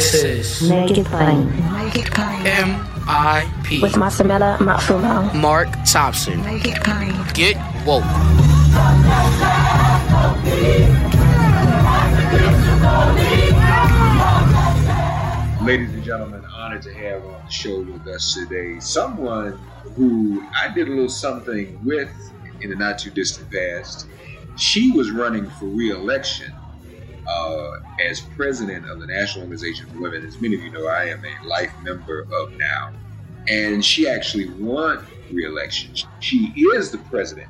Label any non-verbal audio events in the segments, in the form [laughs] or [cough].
This is Make It Plain. Make. M.I.P. With Masamela Matfumo. Mark Thompson. Make it. Get woke. Ladies and gentlemen, honored to have on the show with us today someone who I did a little something with in the not too distant past. She was running for re-election uh, as president of the National Organization for Women. As many of you know, I am a life member of NOW, and she actually won re-election. She is the president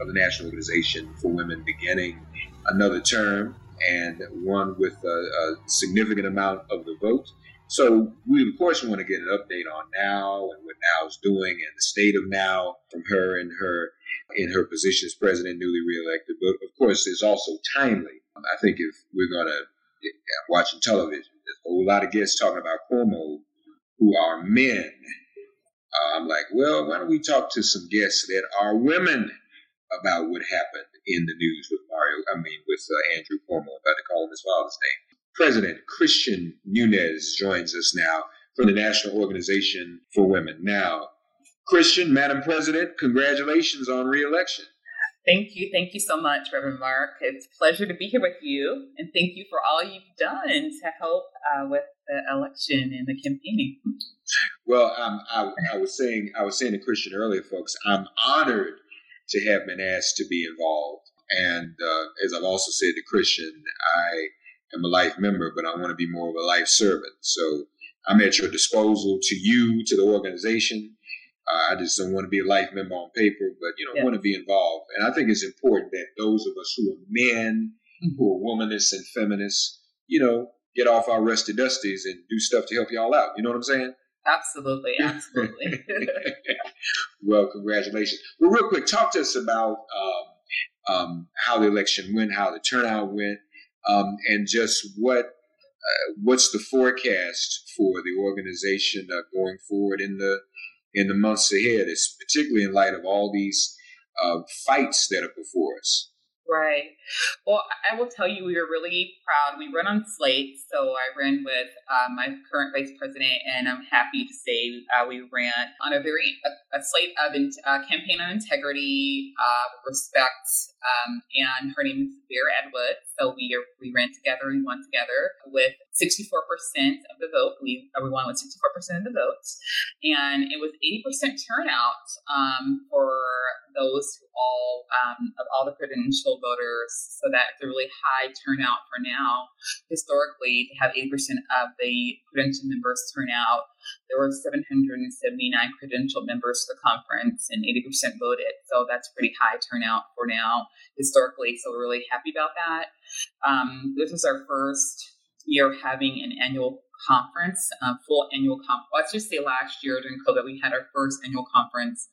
of the National Organization for Women, beginning another term and won with a, a significant amount of the vote. So we of course want to get an update on now and what now is doing and the state of now from her and her in her position as president, newly reelected. But of course, it's also timely. I think if we're gonna watching television, there's a whole lot of guests talking about Cuomo who are men. Uh, I'm like, well, why don't we talk to some guests that are women about what happened in the news with Mario? I mean, with uh, Andrew Cuomo. About to call him his father's name. President Christian Nunes joins us now from the National Organization for Women. Now, Christian, Madam President, congratulations on re-election. Thank you. Thank you so much, Reverend Mark. It's a pleasure to be here with you. And thank you for all you've done to help uh, with the election and the campaigning. Well, um, I, I was saying, I was saying to Christian earlier, folks, I'm honored to have been asked to be involved. And uh, as I've also said to Christian, I am a life member, but I want to be more of a life servant. So I'm at your disposal to you, to the organization. Uh, I just don't want to be a life member on paper, but you know, Yeah. want to be involved. And I think it's important that those of us who are men, Mhm. who are womanists and feminists, you know, get off our rusty dusties and do stuff to help y'all out. You know what I'm saying? Absolutely. [laughs] Absolutely. well, congratulations. Well, real quick, talk to us about um, um, how the election went, how the turnout went, um, and just what uh, what's the forecast for the organization uh, going forward in the in the months ahead, it's particularly in light of all these uh, fights that are before us. Right. Well, I will tell you, we were really proud. We run on Slate, so I ran with uh, my current vice president, and I'm happy to say uh, we ran on a very a, a slate of in, uh, campaign on integrity, uh, respect, um, and her name is Bear Atwood. So we are, we ran together, we won together with 64% of the vote. We we won with 64% of the votes, and it was 80% turnout um, for those who all um, of all the credential voters. So that's a really high turnout for now. Historically, to have 80% of the credential members turn out, there were 779 credentialed members to the conference, and 80% voted. So that's pretty high turnout for now historically. So we're really happy about that. Um, this was our first year having an annual conference, full annual conference. Let's just say last year during COVID, we had our first annual conference.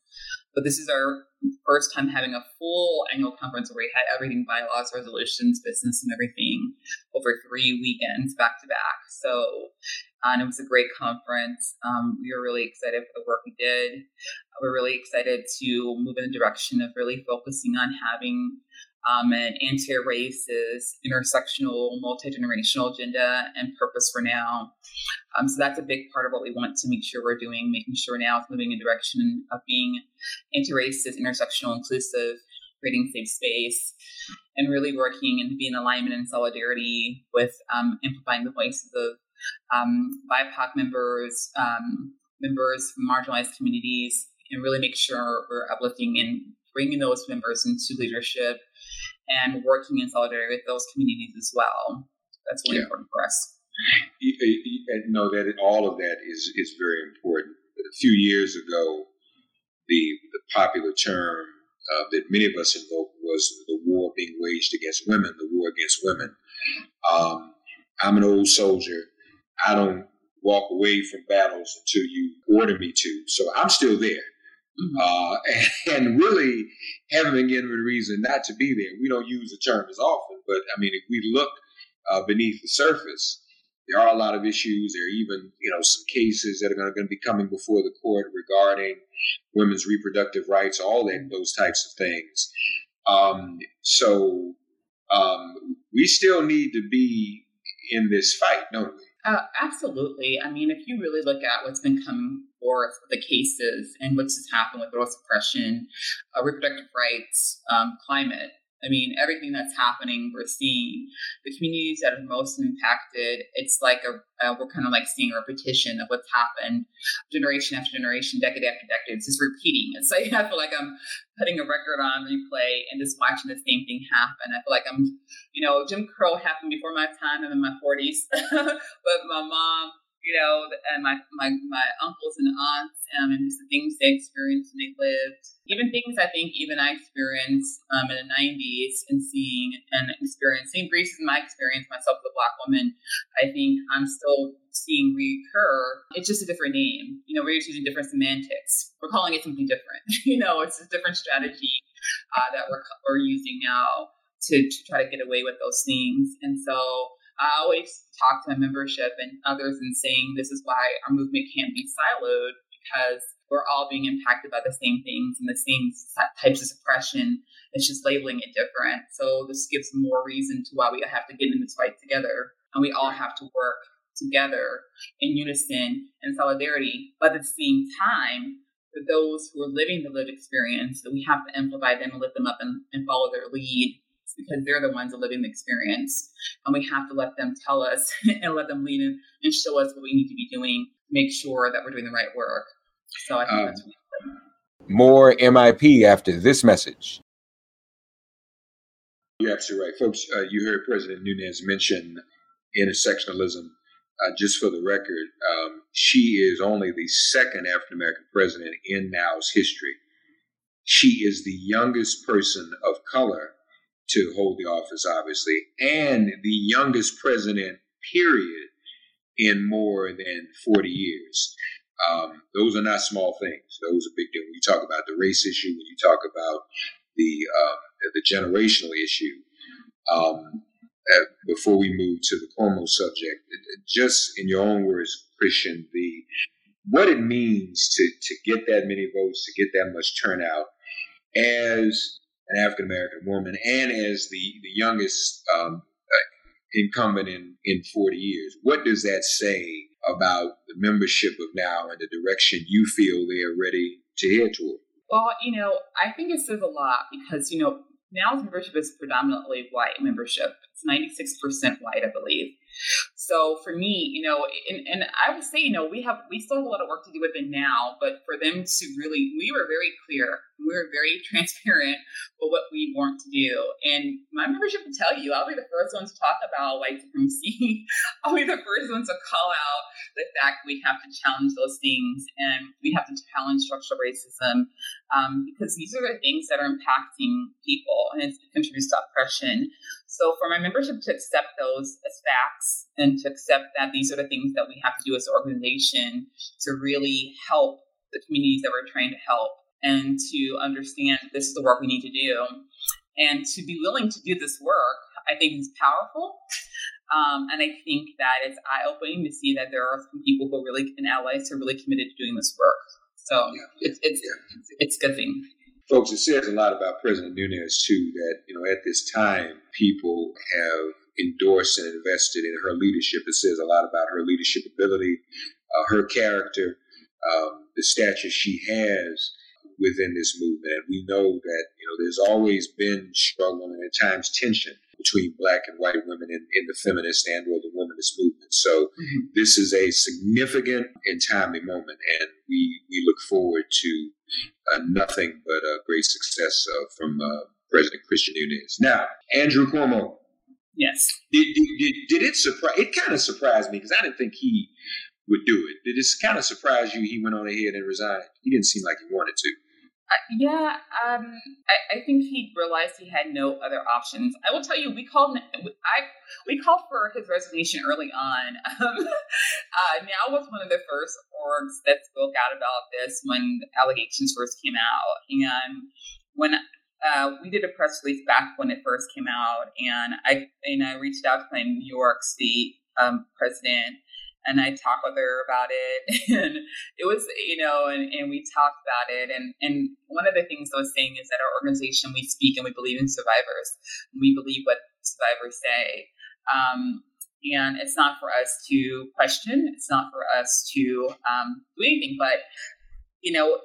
But this is our first time having a full annual conference where we had everything bylaws, resolutions, business, and everything over three weekends back to back. So, and it was a great conference. Um, we were really excited for the work we did. We're really excited to move in the direction of really focusing on having um, an anti-racist, intersectional, multi-generational agenda and purpose for now. Um, so that's a big part of what we want to make sure we're doing, making sure now it's moving in direction of being anti-racist, intersectional, inclusive, creating safe space, and really working and being in alignment and solidarity with um, amplifying the voices of um, BIPOC members, um, members from marginalized communities, and really make sure we're uplifting and bringing those members into leadership and working in solidarity with those communities as well. That's really Yeah. important for us. You, you- you know that all of that is is very important. A few years ago, the the popular term uh, that many of us invoked was the war being waged against women, the war against women. Um, I'm an old soldier. I don't walk away from battles until you order me to. So I'm still there. Mhm. Uh, and, [laughs] and really been a reason not to be there. We don't use the term as often, but I mean, if we look uh, beneath the surface, there are a lot of issues. There are even, you know, some cases that are going to be coming before the court regarding women's reproductive rights, all that, those types of things. Um, so um, we still need to be in this fight, don't we? Uh, absolutely. I mean, if you really look at what's been coming forth the cases and what's just happened with growth suppression, uh, reproductive rights, um, climate, I mean, everything that's happening, we're seeing the communities that are most impacted. It's like a, uh, we're kind of like seeing a repetition of what's happened generation after generation, decade after decade. It's just repeating. It's like [laughs] I feel like I'm putting a record on replay and just watching the same thing happen. I feel like I'm, you know, Jim Crow happened before my time. I'm in my 40s, [laughs] but my mom you know, and my, my, my uncles and aunts um, and just the things they experienced and they lived. Even things I think even I experienced um, in the 90s and seeing and experiencing, Brees is my experience myself as a Black woman, I think I'm still seeing recur. It's just a different name. You know, we're just using different semantics. We're calling it something different. [laughs] you know, it's a different strategy uh, that we're, we're using now to, to try to get away with those things. And so I always talk to my membership and others and saying this is why our movement can't be siloed because we're all being impacted by the same things and the same types of suppression. It's just labeling it different. So this gives more reason to why we have to get in this fight together and we all have to work together in unison and solidarity. But at the same time, for those who are living the lived experience, that we have to amplify them and lift them up and, and follow their lead because they're the ones living the experience. And we have to let them tell us [laughs] and let them lead in and show us what we need to be doing, make sure that we're doing the right work. So I think um, that's really important. More MIP after this message. You're absolutely right. Folks, uh, you heard President Nunes mention intersectionalism. Uh, just for the record, um, she is only the second African American president in NOW's history. She is the youngest person of color to hold the office, obviously, and the youngest president, period, in more than 40 years. Um, those are not small things. Those are big deals. When you talk about the race issue, when you talk about the um, the generational issue, um, uh, before we move to the Cuomo subject, just in your own words, Christian, the what it means to to get that many votes, to get that much turnout, as an African American woman, and as the the youngest um, uh, incumbent in in 40 years. What does that say about the membership of now and the direction you feel they are ready to head toward? Well, you know, I think it says a lot because you know NOW's membership is predominantly white membership. It's 96% white, I believe. So for me, you know, and, and I would say, you know, we have we still have a lot of work to do with it now, but for them to really, we were very clear, we were very [laughs] transparent with what we want to do. And my membership will tell you, I'll be the first one to talk about white supremacy. [laughs] I'll be the first one to call out the fact we have to challenge those things and we have to challenge structural racism um, because these are the things that are impacting people and it contributes to oppression. So for my membership to accept those as facts and to accept that these are the things that we have to do as an organization to really help the communities that we're trying to help and to understand this is the work we need to do and to be willing to do this work i think is powerful um, and i think that it's eye-opening to see that there are some people who are really and allies who are really committed to doing this work so yeah. it's, it's, yeah. it's, it's a good thing folks, it says a lot about President Nunes too. That you know, at this time, people have endorsed and invested in her leadership. It says a lot about her leadership ability, uh, her character, um, the stature she has within this movement. And we know that you know there's always been struggle and at times tension between black and white women in, in the feminist and or the womanist movement. So mm-hmm. this is a significant and timely moment, and we we look forward to uh, nothing but a great success uh, from uh, President Christian Nunes. Now, Andrew Cuomo. Yes. Did, did, did it surprise? It kind of surprised me because I didn't think he would do it. Did it kind of surprise you? He went on ahead and resigned. He didn't seem like he wanted to. Uh, yeah, um, I, I, think he realized he had no other options. I will tell you, we called I we called for his resignation early on. [laughs] Um, uh, now was one of the first orgs that spoke out about this when allegations first came out, and when uh, we did a press release back when it first came out, and I and I reached out to my New York State um, president and I talked with her about it, [laughs] and it was, you know, and, and we talked about it, and and one of the things I was saying is that our organization we speak and we believe in survivors, we believe what survivors say, um, And it's not for us to question. It's not for us to um, do anything. But you know,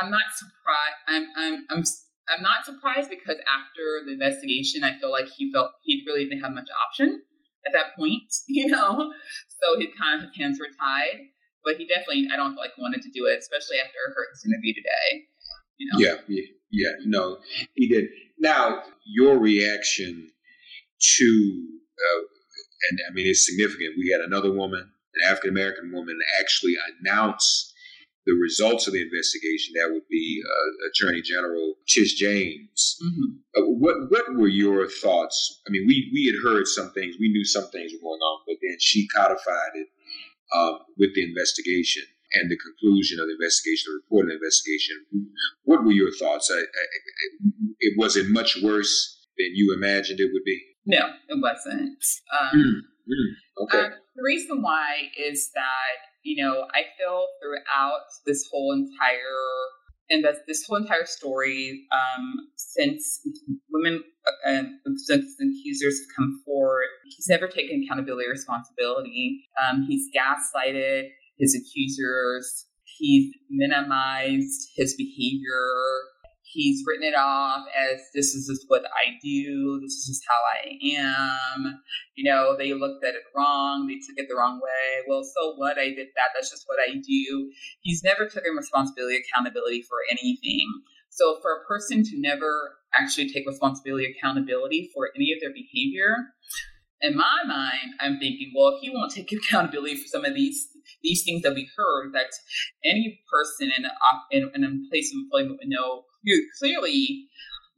I'm not surprised. I'm I'm I'm I'm not surprised because after the investigation, I feel like he felt he really didn't have much option at that point. [laughs] You know, so his kind of his hands were tied. But he definitely, I don't like wanted to do it, especially after heard interview today. You know? Yeah, yeah, yeah. No, he did. Now, your reaction to, uh, and I mean, it's significant. We had another woman, an African American woman, actually announce the results of the investigation. That would be uh, Attorney General Tish James. Mm-hmm. Uh, what what were your thoughts? I mean, we we had heard some things, we knew some things were going on, but then she codified it um, with the investigation and the conclusion of the investigation, the report of the investigation. What were your thoughts? I, I, it was it much worse than you imagined it would be? No, it wasn't. Um, mm, mm, okay. Uh, the reason why is that you know I feel throughout this whole entire and that this whole entire story, um, since women, uh, since accusers have come forward, he's never taken accountability or responsibility. Um, he's gaslighted his accusers. He's minimized his behavior. He's written it off as this is just what I do. This is just how I am. You know, they looked at it wrong. They took it the wrong way. Well, so what? I did that. That's just what I do. He's never taken responsibility, accountability for anything. So for a person to never actually take responsibility, accountability for any of their behavior, in my mind, I'm thinking, well, if he won't take accountability for some of these these things that we heard, that any person in a, in, in a place of employment would know clearly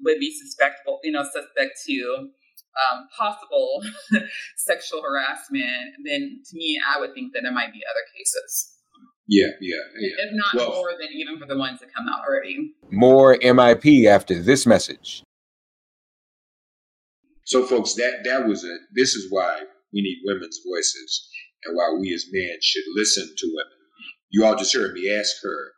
would be suspectable, you know, suspect to um, possible [laughs] sexual harassment, then to me, I would think that there might be other cases. Yeah, yeah, yeah. If not well, more than even for the ones that come out already. More MIP after this message. So, folks, that that was a. This is why we need women's voices, and why we as men should listen to women. You all just heard me ask her,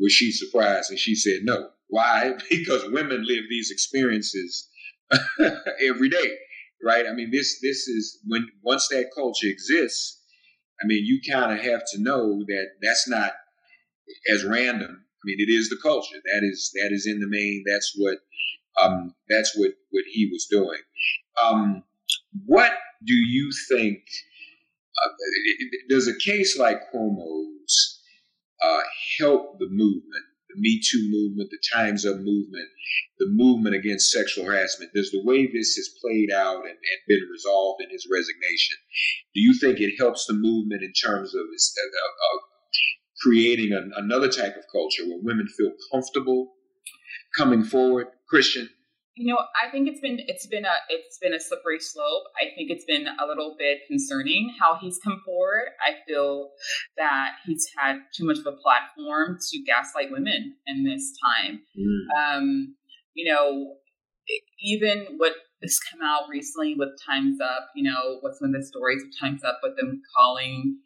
was she surprised, and she said no. Why? [laughs] Because women live these experiences [laughs] every day, right? I mean, this this is when once that culture exists. I mean, you kind of have to know that that's not as random. I mean, it is the culture that is that is in the main. That's what um, that's what what he was doing. Um, what do you think? Uh, does a case like Cuomo's uh, help the movement? the Me Too movement, the Time's Up movement, the movement against sexual harassment. Does the way this has played out and, and been resolved in his resignation, do you think it helps the movement in terms of, of, of creating an, another type of culture where women feel comfortable coming forward? Christian? You know, I think it's been it's been a it's been a slippery slope. I think it's been a little bit concerning how he's come forward. I feel that he's had too much of a platform to gaslight women in this time. Mm. Um, you know, even what has come out recently with Times Up, you know, what's of the stories of Times Up with them calling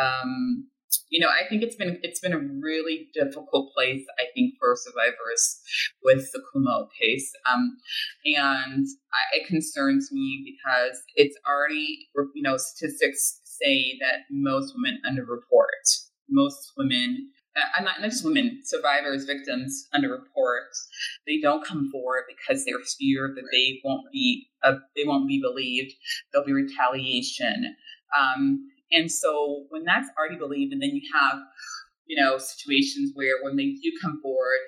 um, you know, I think it's been it's been a really difficult place. I think for survivors with the Cuomo case, um, and I, it concerns me because it's already you know statistics say that most women underreport. Most women, uh, not, not just women, survivors, victims underreport. They don't come forward because they're fear that they won't be uh, they won't be believed. There'll be retaliation. Um, and so when that's already believed, and then you have, you know, situations where when they do come forward,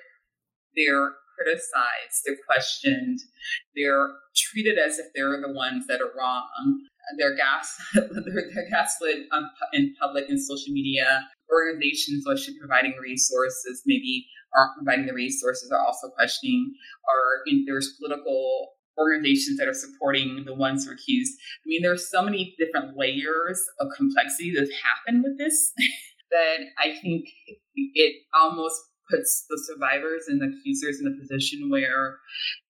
they're criticized, they're questioned, they're treated as if they're the ones that are wrong. They're gas, [laughs] they're, they're gaslit in public and social media. Organizations which are providing resources maybe aren't providing the resources are also questioning. Or in, there's political organizations that are supporting the ones who are accused. I mean, there are so many different layers of complexity that happen with this [laughs] that I think it almost puts the survivors and the accusers in a position where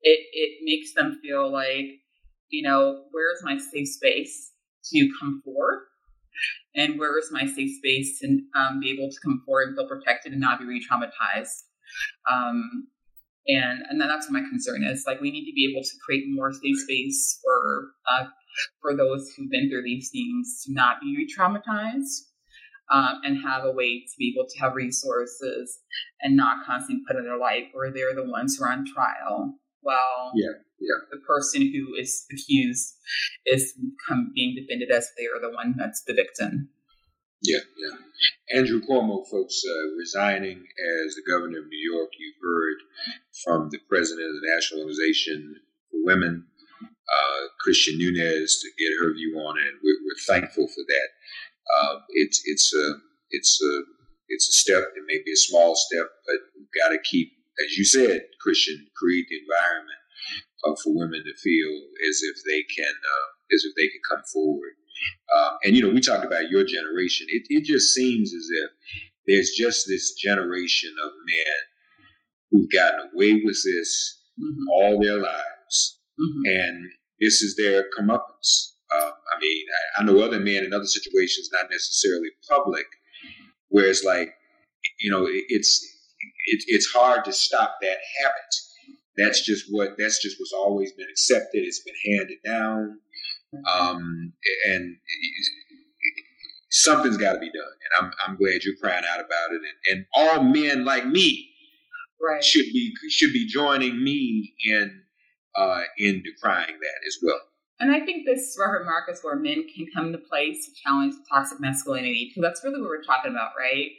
it, it makes them feel like, you know, where's my safe space to come forward? And where is my safe space to um, be able to come forward and feel protected and not be re traumatized? Um, and and that's my concern is. Like we need to be able to create more safe space for uh, for those who've been through these things to not be re-traumatized um, and have a way to be able to have resources and not constantly put in their life where they're the ones who are on trial while yeah, yeah. the person who is accused is come, being defended as they are the one that's the victim. Yeah, yeah. Andrew Cuomo, folks, uh, resigning as the governor of New York. You've heard from the president of the National Organization for Women, uh, Christian Nunes, to get her view on it. We're, we're thankful for that. Uh, it's it's a it's a it's a step. It may be a small step, but we've got to keep, as you said, Christian, create the environment uh, for women to feel as if they can uh, as if they can come forward. Um, and you know, we talked about your generation. It it just seems as if there's just this generation of men who've gotten away with this mm-hmm. all their lives, mm-hmm. and this is their comeuppance. Um, I mean, I, I, know other men in other situations, not necessarily public, where it's like, you know, it, it's it, it's hard to stop that habit. That's just what that's just what's always been accepted. It's been handed down, um, and something's got to be done. And I'm I'm glad you're crying out about it. And, and all men like me right. should be should be joining me in uh, in decrying that as well. And I think this Reverend Marcus where men can come into place to challenge toxic masculinity, because that's really what we're talking about, right?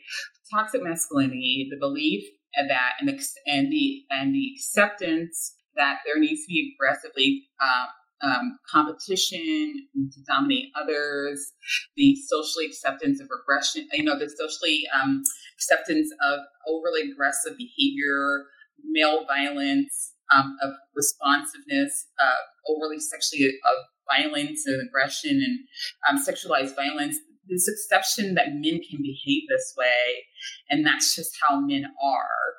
Toxic masculinity, the belief that and the and the and the acceptance that there needs to be aggressively um, um, competition to dominate others, the socially acceptance of regression, you know, the socially um, acceptance of overly aggressive behavior, male violence, um, of responsiveness, uh, overly sexually of violence and aggression and um, sexualized violence. This exception that men can behave this way, and that's just how men are.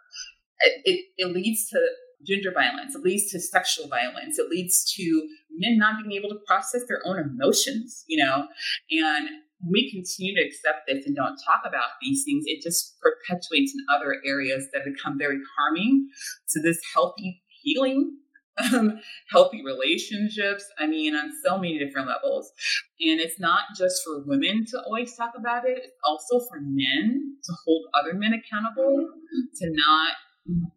It, it, it leads to gender violence. It leads to sexual violence. It leads to men not being able to process their own emotions, you know, and we continue to accept this and don't talk about these things, it just perpetuates in other areas that become very harming to this healthy healing, um, healthy relationships. I mean, on so many different levels. And it's not just for women to always talk about it, it's also for men to hold other men accountable, to not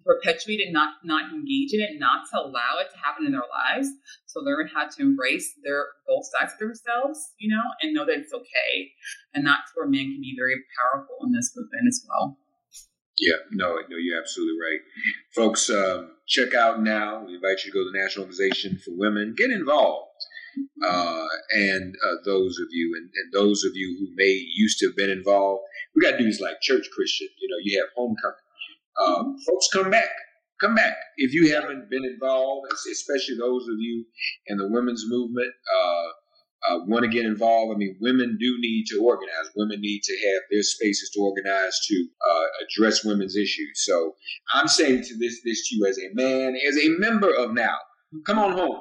perpetuate it, not not engage in it, not to allow it to happen in their lives. So learn how to embrace their both sides of themselves, you know, and know that it's okay. And that's where men can be very powerful in this movement as well. Yeah, no, no, you're absolutely right. Folks, um, check out now. We invite you to go to the National Organization for Women. Get involved. Uh, and uh, those of you, and, and, those of you who may used to have been involved, we got dudes like Church Christian. You know, you have homecoming. Um, folks, come back. Come back. If you haven't been involved, especially those of you in the women's movement, uh, uh, want to get involved. I mean, women do need to organize. Women need to have their spaces to organize to uh, address women's issues. So I'm saying to this this to you as a man, as a member of now, come on home,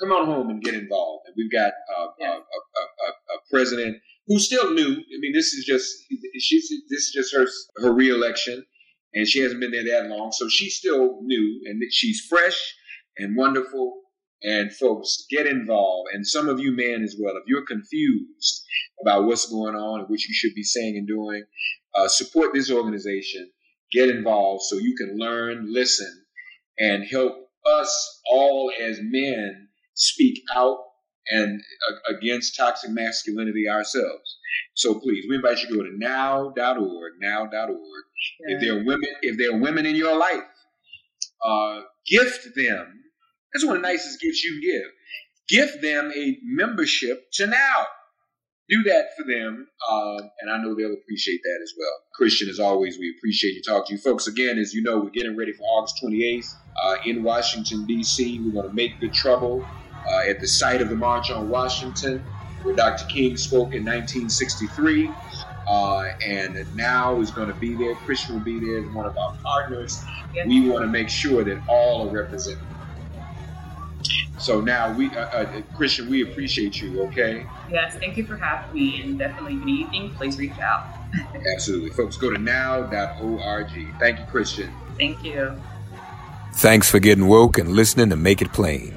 come on home and get involved. And we've got uh, yeah. a, a, a, a, president who's still new. I mean, this is just she's this is just her her reelection, and she hasn't been there that long, so she's still new and she's fresh and wonderful and folks, get involved. And some of you men as well, if you're confused about what's going on and what you should be saying and doing, uh, support this organization. Get involved so you can learn, listen, and help us all as men speak out and uh, against toxic masculinity ourselves. So please, we invite you to go to now.org, now.org. Yeah. If there are women, if there are women in your life, uh, gift them that's one of the nicest gifts you can give. Gift them a membership to now. Do that for them, uh, and I know they'll appreciate that as well. Christian, as always, we appreciate you talking to you folks. Again, as you know, we're getting ready for August 28th uh, in Washington, D.C. We're going to make good trouble uh, at the site of the March on Washington, where Dr. King spoke in 1963. Uh, and now is going to be there. Christian will be there as one of our partners. We want to make sure that all are represented. So now we, uh, uh, Christian, we appreciate you. Okay. Yes, thank you for having me, and definitely if you need anything, please reach out. [laughs] Absolutely, folks. Go to now.org. Thank you, Christian. Thank you. Thanks for getting woke and listening to Make It Plain.